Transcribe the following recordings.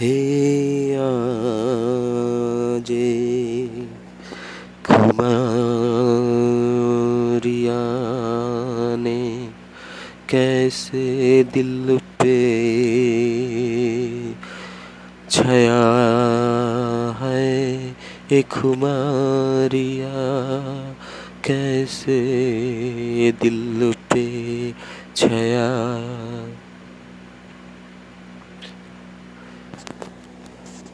हे आजे कुमारिया ने कैसे दिल पे छया है एक खुमारिया? कैसे दिल पे छया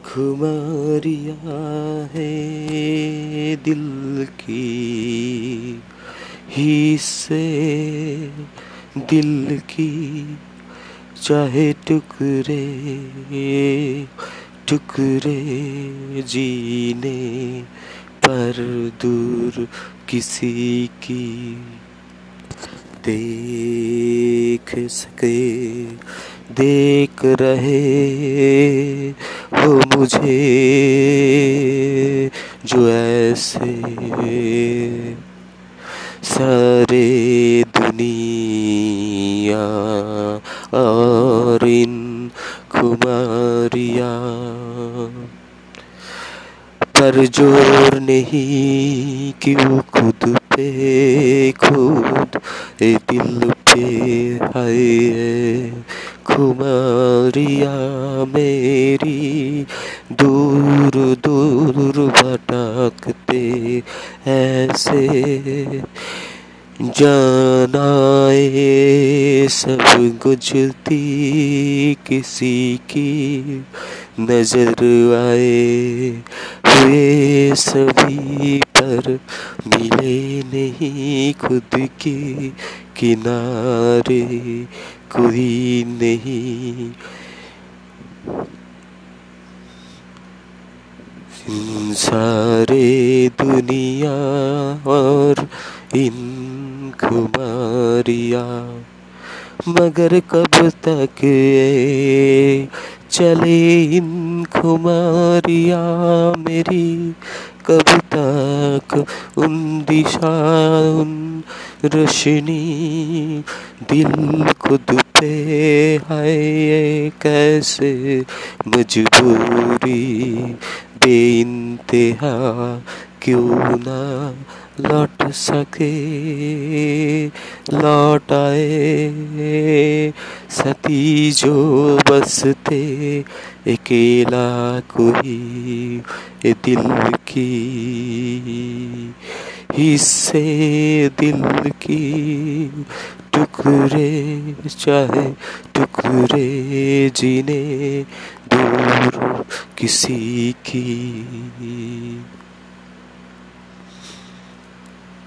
खुमारिया है दिल की, ही से दिल की, चाहे टुकड़े टुकड़े जीने पर दूर किसी की। देख सके देख रहे हो मुझे जो ऐसे सारे दुनिया और इन खुमारिया पर ज़ोर नहीं, क्यों खुद पे खुद ए दिल पे है? खुमारिया मेरी, दूर दूर भटकते ऐसे जानाए सब गुजरती किसी की नज़र आए, हुए सभी पर मिले नहीं खुद के किनारे। कोई नहीं सारे दुनिया और इन खुमारिया मगर कब तक ये चले इन खुमारिया मेरी कब तक उन दिशा उन रोशनी दिल खुद पे है कैसे मजबूरी बेइंतहा क्यों ना लौट सके, लौट आए। सती जो बसते अकेला कोई दिल की। हिस्से दिल की, टुकड़े चाहे टुकड़े जीने, दूर किसी की।